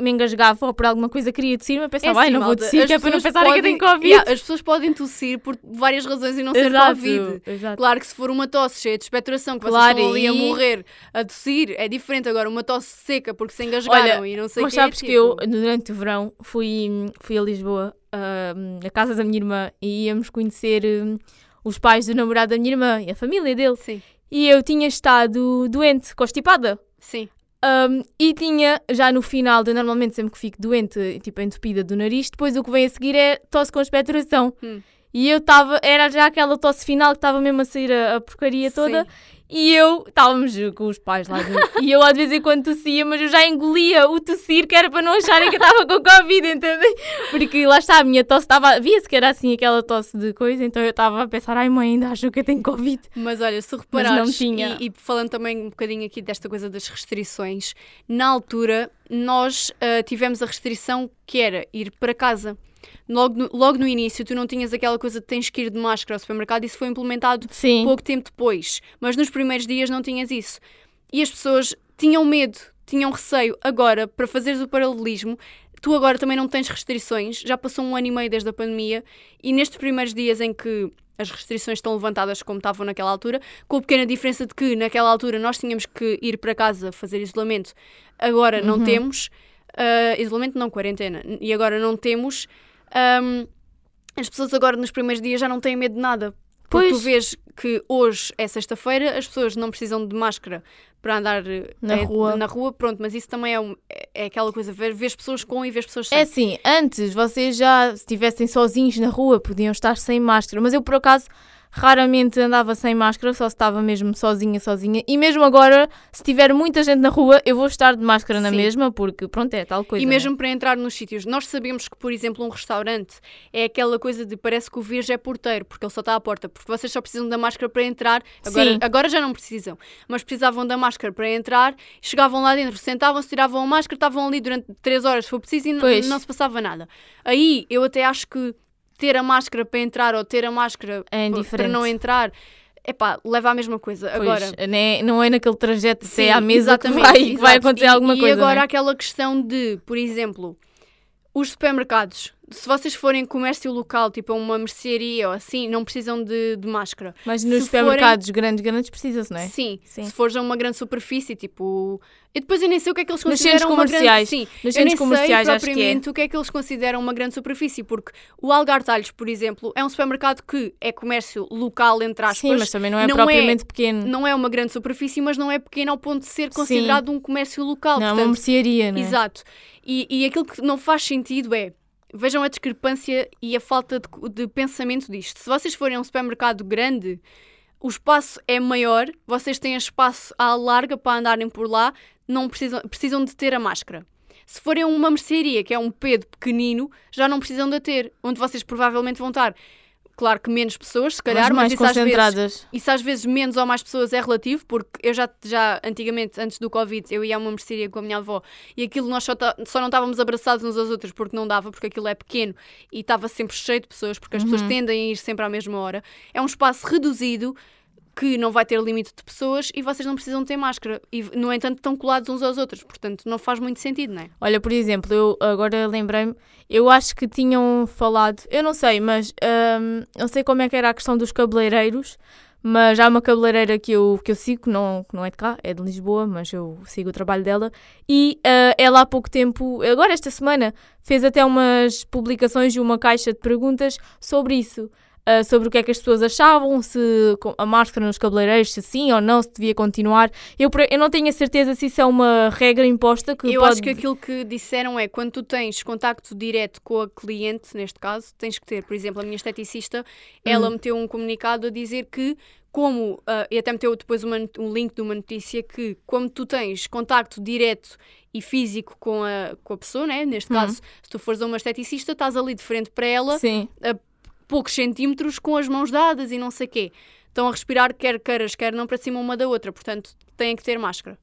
me engasgava ou por alguma coisa queria tossir, mas pensava, assim, não vou tossir, as que é para não pessoas pensarem que podem- tenho Covid. Yeah, as pessoas podem tossir por várias razões e não ser Exato, Covid. exato. Claro que se for uma tosse cheia de expectoração, que Claro, vocês estão ali a e- morrer a tossir, é diferente. Agora, uma tosse seca porque se engasgaram Olha, e não sei o Mas quê, sabes tipo, que eu, durante o verão, fui, fui a Lisboa, ah, na casa da minha irmã, e íamos conhecer hum, os pais do namorado da minha irmã e a família dele. Sim, E eu tinha estado doente, constipada. sim. Um, e tinha, já no final, eu normalmente sempre que fico doente, tipo entupida do nariz, depois o que vem a seguir é tosse com expectoração. Hum. E eu estava, era já aquela tosse final que estava mesmo a sair a, a porcaria toda. Sim. E eu, estávamos com os pais lá E eu às vezes em quando tossia, mas eu já engolia o tossir, que era para não acharem que eu estava com Covid, entendem? Porque lá está, a minha tosse estava, via-se que era assim aquela tosse de coisa, então eu estava a pensar, ai mãe, ainda achou que eu tenho Covid. Mas olha, se não reparares, tinha. E, e falando também um bocadinho aqui desta coisa das restrições, na altura nós ah, tivemos a restrição que era ir para casa. Logo no, logo no início, tu não tinhas aquela coisa de tens que ir de máscara ao supermercado, isso foi implementado Sim. pouco tempo depois. Mas nos primeiros dias não tinhas isso. E as pessoas tinham medo, tinham receio. Agora, para fazeres o paralelismo, tu agora também não tens restrições, já passou um ano e meio desde a pandemia, e nestes primeiros dias em que as restrições estão levantadas como estavam naquela altura, com a pequena diferença de que naquela altura nós tínhamos que ir para casa fazer isolamento, agora não Uhum. temos. ah, isolamento não, quarentena. E agora não temos. Ahm, as pessoas agora nos primeiros dias já não têm medo de nada. Porque Pois. tu vês que hoje é sexta-feira, as pessoas não precisam de máscara para andar eh, Na eh, rua. na rua, pronto, mas isso também é, um- é- é aquela coisa, ver, vês pessoas com e vês pessoas sem. É assim, antes vocês já, se estivessem sozinhos na rua, podiam estar sem máscara, mas eu por acaso raramente andava sem máscara, só se estava mesmo sozinha, sozinha. E mesmo agora, se tiver muita gente na rua, eu vou estar de máscara na Sim. mesma, porque pronto, é tal coisa. E né? mesmo para entrar nos sítios, nós sabemos que, por exemplo, um restaurante é aquela coisa de parece que o verde é porteiro, porque ele só está à porta, porque vocês só precisam da máscara para entrar. Agora, Sim. agora já não precisam, mas precisavam da máscara para entrar, chegavam lá dentro, sentavam-se, tiravam a máscara, estavam ali durante 3 horas, se for preciso, e n- Pois. não se passava nada. Aí eu até acho que ter a máscara para entrar ou ter a máscara É para não entrar, epá, leva à mesma coisa. Pois, Agora. né, não é naquele trajeto Sim, até à mesa que vai, que vai acontecer E- alguma e coisa. agora né? aquela questão de, por exemplo, os supermercados. Se vocês forem comércio local, tipo a uma mercearia ou assim, não precisam de, de máscara. Mas nos se forem- supermercados grandes, grandes precisa-se, não é? Sim, Sim. se fores a uma grande superfície, tipo. E depois eu nem sei o que é que eles consideram uma grande. Sim, Nos eu nem centros comerciais sei acho que é. propriamente o que é que eles consideram uma grande superfície, porque o Algartalhos, por exemplo, é um supermercado que é comércio local, entre aspas. Sim, mas também não é não é- propriamente pequeno. Não é uma grande superfície, mas não é pequeno ao ponto de ser considerado um comércio local. Não, é uma portanto, mercearia, não é? Exato. E, e aquilo que não faz sentido é. Vejam a discrepância e a falta de, de pensamento disto. Se vocês forem a um supermercado grande, o espaço é maior, vocês têm espaço à larga para andarem por lá, não precisam, precisam de ter a máscara. Se forem a uma mercearia, que é um pedo pequenino, já não precisam de a ter, onde vocês provavelmente vão estar claro que menos pessoas, se calhar, Mas mas, mais isso às, vezes, concentradas. isso às vezes menos ou mais pessoas é relativo, porque eu já, já antigamente, antes do Covid, eu ia a uma mercearia com a minha avó e aquilo nós só, só não estávamos abraçados uns aos outros porque não dava, porque aquilo é pequeno e estava sempre cheio de pessoas, porque as Uhum. pessoas tendem a ir sempre à mesma hora. É um espaço reduzido que não vai ter limite de pessoas e vocês não precisam ter máscara. E, no entanto, estão colados uns aos outros, portanto, não faz muito sentido, não é? Olha, por exemplo, eu agora lembrei-me, eu acho que tinham falado, eu não sei, mas hum, não sei como é que era a questão dos cabeleireiros, mas há uma cabeleireira que eu, que eu sigo, que não, que não é de cá, é de Lisboa, mas eu sigo o trabalho dela, e ah, ela há pouco tempo, agora esta semana, fez até umas publicações e uma caixa de perguntas sobre isso. Ah, sobre o que é que as pessoas achavam, se a máscara nos cabeleireiros, se sim ou não, se devia continuar. Eu, eu não tenho a certeza se isso é uma regra imposta que Eu pode... acho que aquilo que disseram é quando tu tens contacto direto com a cliente, neste caso, tens que ter, por exemplo, a minha esteticista, ela Hum. meteu um comunicado a dizer que, como, ah, e até meteu depois uma, um link de uma notícia que, como tu tens contacto direto e físico com a, com a pessoa, né? neste Hum. caso, se tu fores a uma esteticista, estás ali de frente para ela, Sim. Poucos centímetros, com as mãos dadas e não sei quê. Estão a respirar quer queiras, quer não, para cima uma da outra, portanto, têm que ter máscara.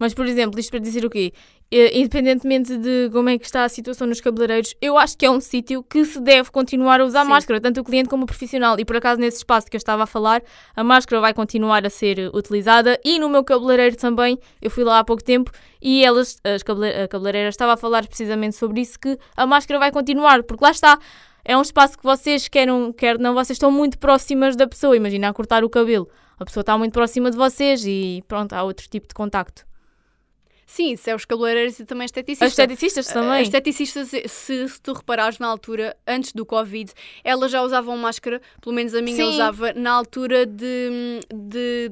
Mas, por exemplo, isto para dizer o quê? Eh, Independentemente de como é que está a situação nos cabeleireiros, eu acho que é um sítio que se deve continuar a usar Sim. máscara, tanto o cliente como o profissional. E por acaso, nesse espaço que eu estava a falar, a máscara vai continuar a ser utilizada. E no meu cabeleireiro também, eu fui lá há pouco tempo e elas, as cabele- a cabeleireira estava a falar precisamente sobre isso, que a máscara vai continuar, porque lá está. É um espaço que vocês querem, quer não, vocês estão muito próximas da pessoa. Imagina a cortar o cabelo. A pessoa está muito próxima de vocês e pronto, há outro tipo de contacto. Sim, isso é os cabeleireiros e também esteticistas. As esteticistas também. As esteticistas, se, se tu reparares na altura, antes do Covid, elas já usavam máscara, pelo menos a minha Sim. usava, na altura de, de,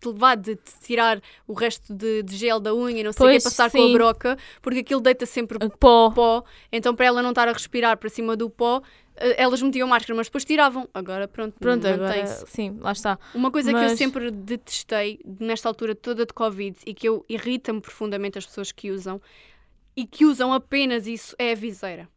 de levar, de, tirar o resto de, de gel da unha e não sei o que, passar com a sim. broca, porque aquilo deita sempre Pó. pó, então para ela não estar a respirar para cima do pó, eh, elas metiam máscara, mas depois tiravam. Agora pronto, Pronto, agora sim, lá está. Uma coisa que eu Mas- sempre detestei nesta altura toda de Covid e que eu irrita-me profundamente as pessoas que usam e que usam apenas isso é a viseira.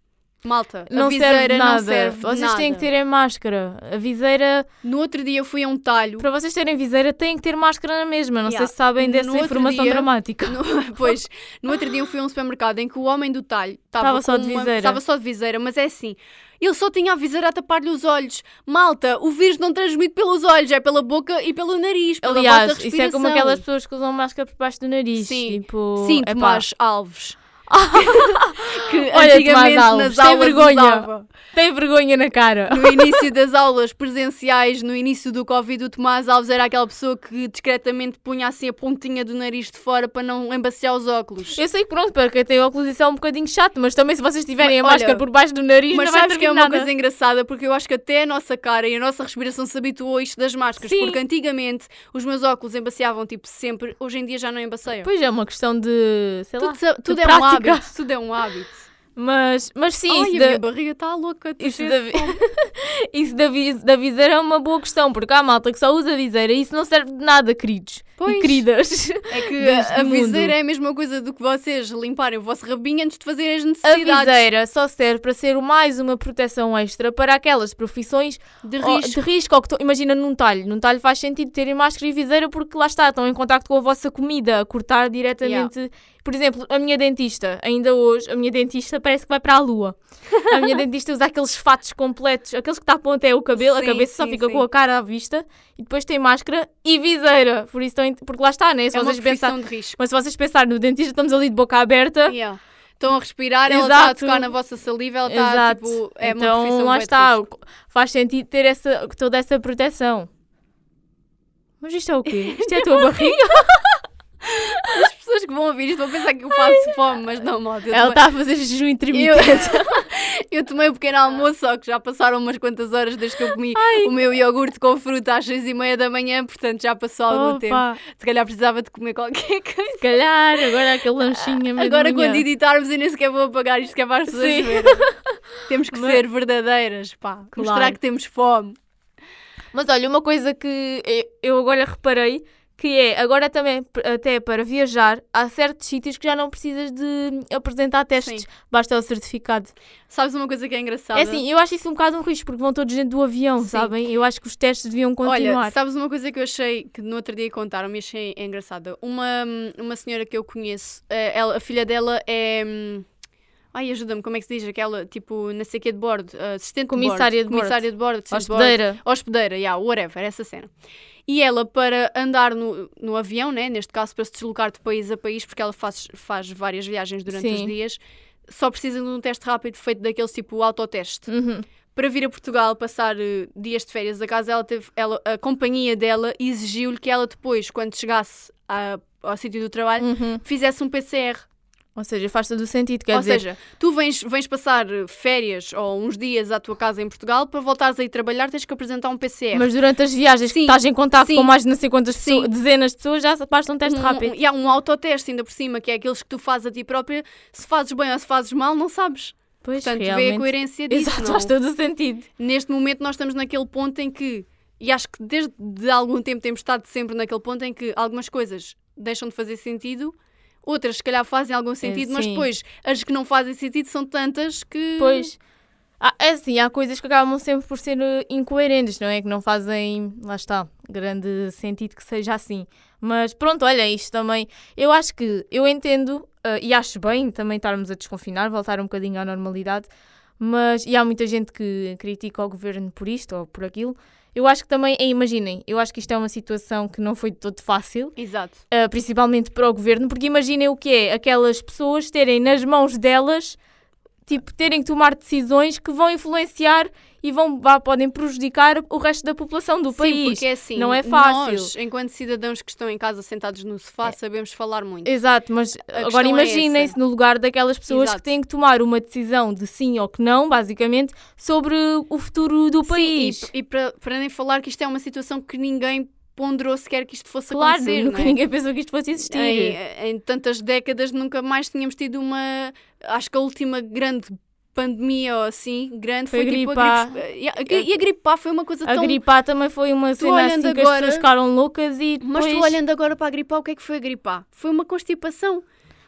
Malta, a Não serve viseira de nada. não serve vocês nada. têm que ter é máscara. A viseira, No outro dia eu fui a um talho. para vocês terem viseira, têm que ter máscara na mesma. Não Yeah. sei se sabem No dessa informação dia- dramática. No, pois, no outro dia eu fui a um supermercado em que o homem do talho Estava só de uma- viseira. Estava só de viseira, mas é assim. Ele só tinha a viseira a tapar-lhe os olhos. Malta, o vírus não transmite pelos olhos, é pela boca e pelo nariz, pela Aliás, isso é como aquelas pessoas que usam máscara por baixo do nariz. Sim. Tipo, Sim. Tomás Alves. que Olha, antigamente Alves, nas tem aulas vergonha. usava. Tem vergonha na cara. No início das aulas presenciais, no início do Covid, o Tomás Alves era aquela pessoa que discretamente punha assim a pontinha do nariz de fora para não embaciar os óculos. Eu sei que pronto, para quem tem óculos isso é um bocadinho chato, mas também se vocês tiverem a Mas, olha, máscara por baixo do nariz, Mas não vai que é uma nada. coisa engraçada, porque eu acho que até a nossa cara e a nossa respiração se habituou a isto das máscaras. Sim. Porque antigamente os meus óculos embaciavam tipo sempre, hoje em dia já não embaceiam. Pois é uma questão de, sei lá, Tudo, sa- tudo é um prática. Hábito, tudo é um hábito. Mas, mas sim, Ai, isso a da- minha barriga está louca. Isso da, isso da, vi- da viseira é uma boa questão, porque há malta que só usa viseira e isso não serve de nada, queridos Pois. e queridas. É que a, a mundo. viseira é a mesma coisa do que vocês limparem o vosso rabinho antes de fazerem as A necessidades viseira só serve para ser mais uma proteção extra para aquelas profissões de risco. de risco ou que imagina num talho. Num talho faz sentido terem máscara e viseira porque lá está, estão em contacto com a vossa comida, a cortar diretamente. Por exemplo, a minha dentista, ainda hoje, a minha dentista parece que vai para a lua. A minha dentista usa aqueles fatos completos, aqueles que tapam até o cabelo, a Sim, cabeça só sim, fica sim. com a cara à vista e depois tem máscara e viseira. Por isso estão porque lá está, né? Se É uma vocês pensarem, profissão de risco. mas se vocês pensarem no dentista, estamos ali de boca aberta. Yeah. Estão a respirar, ela está a Exato. tocar na vossa saliva, ela está Exato. tipo. É então uma lá está, risco. faz sentido ter essa, toda essa proteção. Mas isto é o quê? Isto é a tua barriga? As pessoas que vão ouvir isto vão pensar que eu passo fome, mas não. Eu, Ela tomei, está a fazer jejum eu, intermitente. eu tomei um pequeno almoço, só que já passaram umas quantas horas desde que eu comi o meu iogurte com fruta às seis e meia da manhã, portanto já passou algum tempo. Opa, Se calhar precisava de comer qualquer coisa. se calhar, agora aquele lanchinho Agora, quando editarmos, eu nem sequer vou apagar isto que é para as pessoas Sim. verem. Temos que Mas- ser verdadeiras, pá. Mostrar Claro. que temos fome. Mas olha, uma coisa que eu- eu agora reparei que é, agora também, até para viajar, há certos sítios que já não precisas de apresentar testes, Sim. basta o certificado. Sabes uma coisa que é engraçada? É assim, eu acho isso um bocado um risco, porque vão todos dentro do avião, Sim. sabem? Eu acho que os testes deviam continuar. Olha, sabes uma coisa que eu achei que no outro dia contaram-me achei engraçada? Uma, uma senhora que eu conheço, eh, ela, a filha dela é. Ai, ajuda-me, como é que se diz? Aquela, tipo, não sei o que de bordo, eh, assistente Comissária de bordo. Comissária de bordo. assistente de bordo. Hospedeira. Hospedeira, yeah, whatever, essa cena. E ela, para andar no, no avião, né, neste caso para se deslocar de país a país, porque ela faz, faz várias viagens durante os Sim. dias, só precisa de um teste rápido feito daqueles tipo autoteste Uhum. para vir a Portugal passar eh, dias de férias a casa, ela teve, ela, a companhia dela exigiu-lhe que ela depois, quando chegasse à- ao sítio do trabalho, Uhum. fizesse um PCR. Ou seja, faz todo o sentido, quer Ou dizer, seja, tu vens, vens passar eh, férias ou uns dias à tua casa em Portugal, para voltares a ir trabalhar tens que apresentar um PCR. mas durante as viagens que Sim, estás em contato sim. com mais de não sei quantas pessoas, dezenas de pessoas, já basta um teste um, rápido. E há um autoteste ainda por cima, que é aqueles que tu fazes a ti própria. Se fazes bem ou se fazes mal, não sabes. Pois, Portanto, vê a realmente. coerência disso. Exato, não? faz todo o sentido. Neste momento nós estamos naquele ponto em que, e acho que desde de algum tempo temos estado sempre naquele ponto em que algumas coisas deixam de fazer sentido, outras se calhar fazem algum sentido, mas sim. depois as que não fazem sentido são tantas que. Pois. Há, é assim, há coisas que acabam sempre por ser eh, incoerentes, não é? Que não fazem, lá está, grande sentido que seja assim. Mas pronto, olha, isto também. Eu acho que, eu entendo eh, e acho bem também estarmos a desconfinar, voltar um bocadinho à normalidade. Mas, e há muita gente que critica o governo por isto ou por aquilo. Eu acho que também, imaginem, eu acho que isto é uma situação que não foi de todo fácil. Exato. Uh, principalmente para o governo, porque imaginem o que é aquelas pessoas terem nas mãos delas, tipo, terem que tomar decisões que vão influenciar e vão, vá, podem prejudicar o resto da população do Sim, país. porque é assim. não é fácil. Nós, enquanto cidadãos que estão em casa sentados no sofá, sabemos falar muito. Exato, mas A agora é imaginem-se essa. no lugar daquelas pessoas Exato. que têm que tomar uma decisão de sim ou que não, basicamente, sobre o futuro do país. Sim, e, e para, para nem falar que isto é uma situação que ninguém ponderou sequer que isto fosse claro, acontecer. nunca não é? ninguém pensou que isto fosse existir. Em, em tantas décadas nunca mais tínhamos tido uma. Acho que a última grande pandemia ou assim, grande, Foi foi, tipo gripe a gripe. E a, e a gripe A foi uma coisa A tão. gripe A também foi uma cena assim olhando que as agora- pessoas ficaram loucas e Mas tu depois- olhando agora para a gripe A, o que é que foi a gripe A? Foi uma constipação.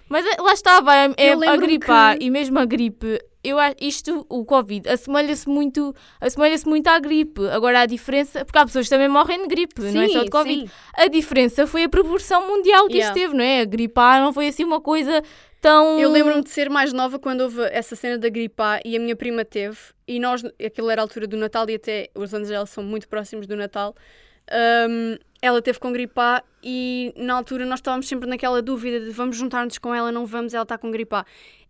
Mas é- lá estava, é, é a gripe que- e mesmo a gripe, eu, isto, o Covid, assemelha-se muito, assemelha-se muito à gripe. Agora a diferença, porque há pessoas que também morrem de gripe, não é só de Covid. sim. A diferença foi a proporção mundial que Yeah. isto teve, não é? A gripe A não foi assim uma coisa tão... Eu lembro-me de ser mais nova quando houve essa cena da gripe A e a minha prima teve, e nós, aquilo era a altura do Natal e até os anos dela são muito próximos do Natal. hum, ela teve com gripe A e na altura nós estávamos sempre naquela dúvida de vamos juntar-nos com ela, não vamos, ela está com gripe A.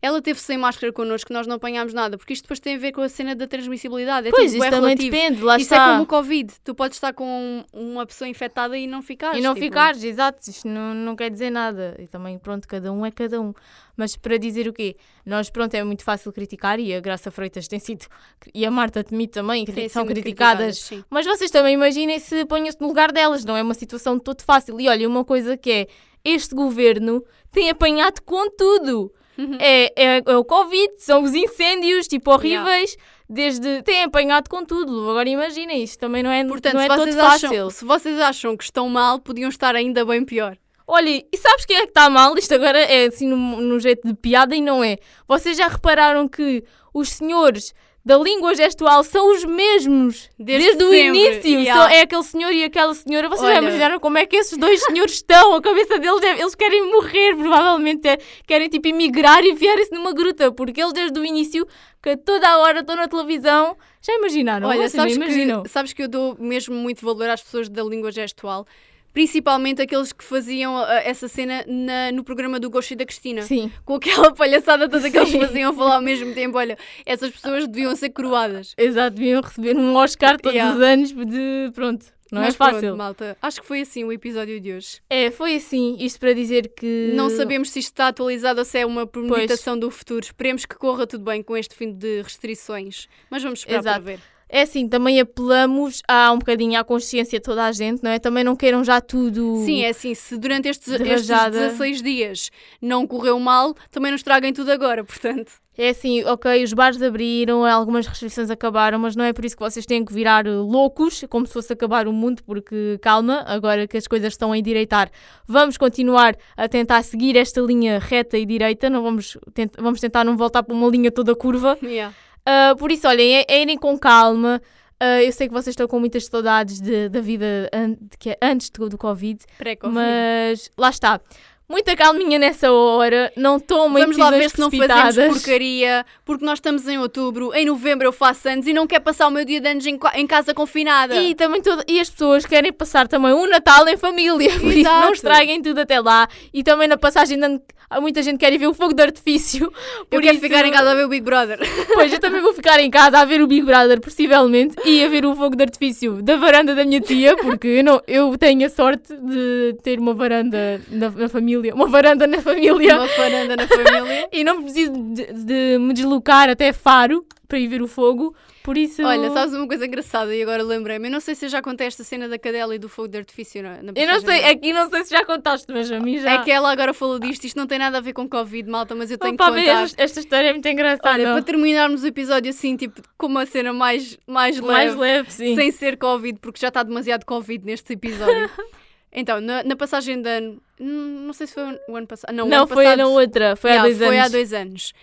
Ela teve sem máscara connosco, nós não apanhámos nada, porque isto depois tem a ver com a cena da transmissibilidade. É Pois, tudo isso bué também relativo. depende, lá Isto é está. como o Covid. Tu podes estar com uma pessoa infectada e não ficares. E não tipo, ficares, exato, isto não, não quer dizer nada. E também, pronto, cada um é cada um. Mas para dizer o quê? Nós, pronto, é muito fácil criticar e a Graça Freitas tem sido, e a Marta Temi também, têm são criticadas. sim. Mas vocês também imaginem se ponham-se no lugar delas, não é uma situação de todo fácil. E olha, uma coisa que é, este governo tem apanhado com tudo. Uhum. É, é, é o Covid, são os incêndios, tipo, horríveis, desde... Tem apanhado com tudo. Agora imaginem, isto também não é, Portanto, não é todo vocês fácil. acham, se vocês acham que estão mal, podiam estar ainda bem pior. Olha, e sabes quem é que está mal? Isto agora é assim num, num jeito de piada e não é. Vocês já repararam que os senhores da língua gestual são os mesmos Desde o sempre, início. yeah. É aquele senhor e aquela senhora. Vocês já imaginaram como é que esses dois senhores estão? A cabeça deles, é- eles querem morrer, provavelmente. é- querem tipo emigrar e enfiarem-se numa gruta, porque eles desde o início, que toda a hora estão na televisão. Já imaginaram? Olha, Vocês sabes imaginam? que, sabes que eu dou mesmo muito valor às pessoas da língua gestual, principalmente aqueles que faziam ah, essa cena na- no programa do Gosho e da Cristina. Sim. Com aquela palhaçada toda que eles faziam falar ao mesmo tempo. Olha, essas pessoas deviam ser coroadas. Exato, deviam receber um Oscar todos Yeah. os anos de. Pronto, não Mas é fácil. Pronto, malta. Acho que foi assim o episódio de hoje. É, foi assim. Isto para dizer que. Não sabemos se isto está atualizado ou se é uma premeditação do futuro. Esperemos que corra tudo bem com este fim de restrições. Mas vamos esperar Exato. para ver. É assim, também apelamos a um bocadinho à consciência de toda a gente, não é? Também não queiram já tudo. Sim, é assim, se durante estes, estes rajada. 16 dias não correu mal, também nos traguem tudo agora, portanto. É assim, ok, os bares abriram, algumas restrições acabaram, mas não é por isso que vocês têm que virar loucos, como se fosse acabar o mundo, porque calma, agora que as coisas estão a endireitar, vamos continuar a tentar seguir esta linha reta e direita, não vamos, tent vamos tentar não voltar para uma linha toda curva. Yeah. Uh, por isso, olhem, é, é irem com calma. Uh, eu sei que vocês estão com muitas saudades de, da vida an que é antes do, do Covid, Pré-Covid. mas lá está. Muita calminha nessa hora, não tomem Vamos lá ver se não fazemos porcaria, porque nós estamos em outubro, em novembro eu faço anos e não quero passar o meu dia de anos em, em casa confinada. E também todo, e as pessoas querem passar também um Natal em família, por isso não estraguem tudo até lá. E também na passagem de ano, há muita gente que quer ir ver o fogo de artifício. eu por quero isso- ficar em casa a ver o Big Brother. Pois eu também vou ficar em casa a ver o Big Brother, possivelmente, e a ver o fogo de artifício da varanda da minha tia, porque eu, não, eu tenho a sorte de ter uma varanda na, na família, uma varanda na família, Uma varanda na família. e não preciso de, de me deslocar até Faro para ir ver o fogo, por isso... Olha, sabes uma coisa engraçada e agora lembrei-me. Eu não sei se eu já contei esta cena da cadela e do fogo de artifício na, na Eu não sei, aqui não sei se já contaste, mas a mim já... É que ela agora falou disto, isto não tem nada a ver com Covid, malta, mas eu tenho Opa, que contar. esta, esta história é muito engraçada. Olha, para terminarmos o episódio assim, tipo, com uma cena mais, mais leve, mais leve, sim. sem ser Covid, porque já está demasiado Covid neste episódio. então, na, na passagem de ano, não sei se foi o ano passado. Não, Não, foi passado, na outra, foi há Yeah, dois foi anos. há dois anos.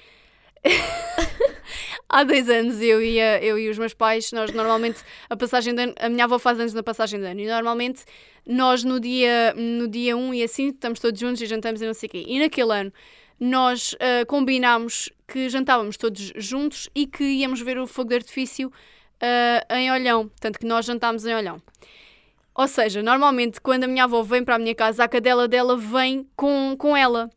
há dois anos eu e, a- eu e os meus pais, nós normalmente, a passagem de ano, a minha avó faz anos na passagem de ano e normalmente nós no dia, no dia 1 e assim estamos todos juntos e jantamos e não sei o quê. E naquele ano nós ah, combinámos que jantávamos todos juntos e que íamos ver o fogo de artifício ah, em Olhão. Tanto que nós jantámos em Olhão. Ou seja, normalmente quando a minha avó vem para a minha casa, a cadela dela vem com, com ela.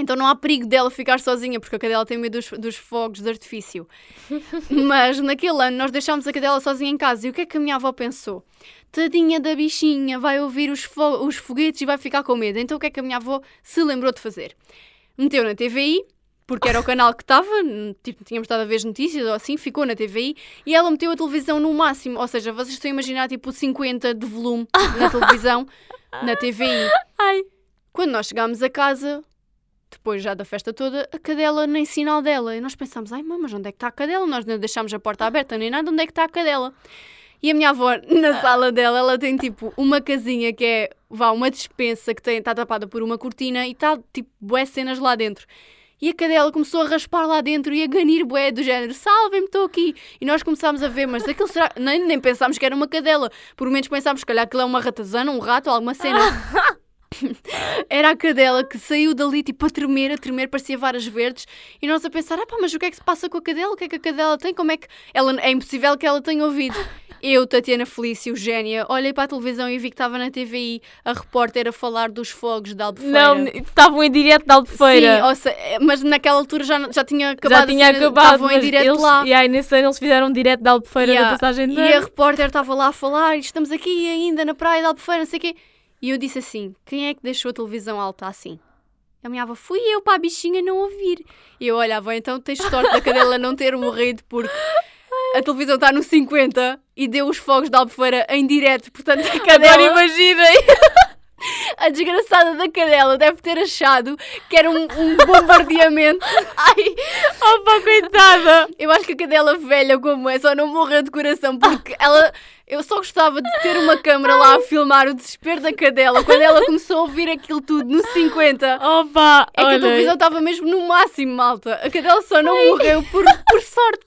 Então não há perigo dela ficar sozinha, porque a cadela tem medo dos, dos fogos de artifício. Mas naquele ano nós deixámos a cadela sozinha em casa. E o que é que a minha avó pensou? Tadinha da bichinha, vai ouvir os, fo- os foguetes e vai ficar com medo. Então o que é que a minha avó se lembrou de fazer? Meteu na TVI, porque era o canal que estava, tipo, tínhamos estado a ver as notícias ou assim, ficou na TVI, e ela meteu a televisão no máximo. Ou seja, vocês estão a imaginar tipo 50 de volume na televisão, na TVI. Ai. Quando nós chegámos a casa, depois já da festa toda, a cadela nem sinal dela. E nós pensámos, ai mãe, mas onde é que está a cadela? Nós não deixámos a porta aberta nem nada, onde é que está a cadela? E a minha avó, na sala dela, ela tem tipo uma casinha que é, vá, uma despensa que está tapada por uma cortina e está tipo bué cenas lá dentro. E a cadela começou a raspar lá dentro e a ganir bué do género, salvem-me, estou aqui. E nós começámos a ver, mas aquilo será... Nem, nem pensámos que era uma cadela. Por menos pensámos, se calhar, aquilo é uma ratazana, um rato, alguma cena. Era a cadela que saiu dali tipo a tremer, a tremer, parecia varas verdes, e nós a pensar: ah pá, mas o que é que se passa com a cadela? O que é que a cadela tem? Como é que. Ela, é impossível que ela tenha ouvido. Eu, Tatiana Felício, Gênia, olhei para a televisão e vi que estava na TVI a repórter a falar dos fogos de Albufeira. Não, estavam em direto da Albufeira. Sim, mas naquela altura já, já tinha acabado já tinha a cena, acabado, estavam em direto eles, lá. E aí nesse ano eles fizeram um direto da Albufeira Yeah. da passagem de E a repórter estava lá a falar, e estamos aqui ainda na praia de Albufeira, não sei o quê. E eu disse assim: quem é que deixou a televisão alta assim? A minha avó, fui eu para a bichinha não ouvir. E eu olhava, então tens sorte da cadela não ter morrido, porque a televisão está no 50 e deu os fogos de Albufeira em direto. Portanto, a Agora cadela, imaginem. a desgraçada da cadela deve ter achado que era um, um bombardeamento. Ai, opa, coitada. Eu acho que a cadela velha como é só não morreu de coração porque ela. Eu só gostava de ter uma câmera lá a filmar o desespero da cadela quando ela começou a ouvir aquilo tudo no 50. Opa, É que a olha. televisão estava mesmo no máximo, malta. A cadela só não morreu por, por sorte.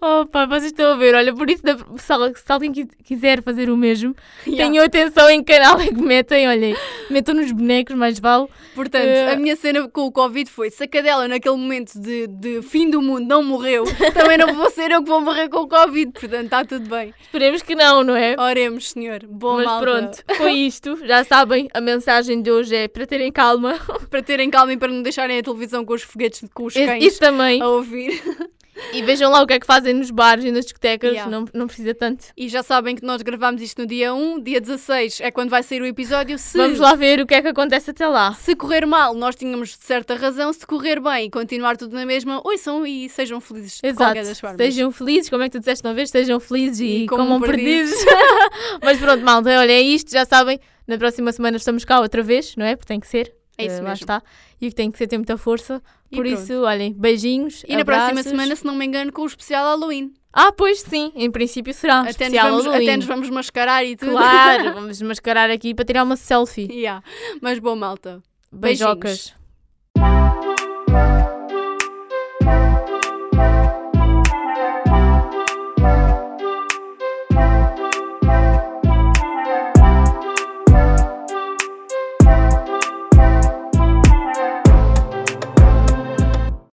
Opa, vocês estão a ver, olha, por isso, se al- se alguém qui- quiser fazer o mesmo, Yeah. tenham atenção em canal é que metem, olhem, metam nos bonecos, mais vale. Portanto, Eh. a minha cena com o Covid foi: se a cadela naquele momento de, de fim do mundo não morreu, também não vou ser eu que vou morrer com o Covid. Portanto, está tudo bem. Esperemos que não, não é? Oremos, senhor. Bom, Mas malta. pronto, foi isto. Já sabem, a mensagem de hoje é para terem calma. Para terem calma e para não deixarem a televisão com os foguetes, com os cães Isso também. a ouvir. E vejam lá o que é que fazem nos bares e nas discotecas. Yeah. Não, não precisa tanto. E já sabem que nós gravamos isto no dia 1, dia 16 é quando vai sair o episódio. Se, Vamos lá ver o que é que acontece até lá. se correr mal, nós tínhamos de certa razão. Se correr bem e continuar tudo na mesma, ouçam e sejam felizes Exato. Sejam felizes, como é que tu disseste uma vez? Sejam felizes e, E comam comam perdizes. Mas pronto, malta, olha, é isto, já sabem. Na próxima semana estamos cá outra vez, não é? Porque tem que ser. É isso lá mesmo. está. E que tem que ser ter muita força. E Por pronto. isso, olhem, beijinhos. E na próxima abraços. semana, se não me engano, com o especial Halloween. Ah, pois sim, em princípio será. Até nos, especial vamos, Halloween. até nos vamos mascarar e tudo. Claro, vamos mascarar aqui para tirar uma selfie. Yeah. Mas bom, malta. Beijocas.